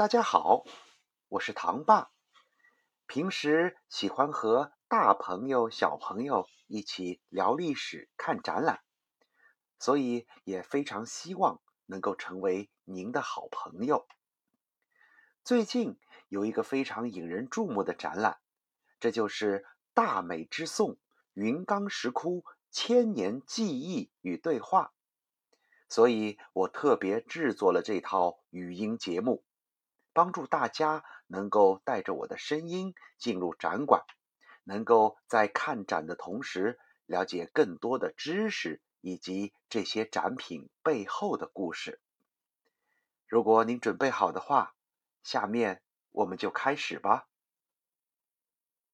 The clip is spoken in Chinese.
大家好，我是唐爸。平时喜欢和大朋友、小朋友一起聊历史、看展览，所以也非常希望能够成为您的好朋友。最近有一个非常引人注目的展览，这就是《大美之宋——云冈石窟千年记忆与对话》，所以我特别制作了这套语音节目。帮助大家能够带着我的声音进入展馆，能够在看展的同时了解更多的知识以及这些展品背后的故事。如果您准备好的话，下面我们就开始吧。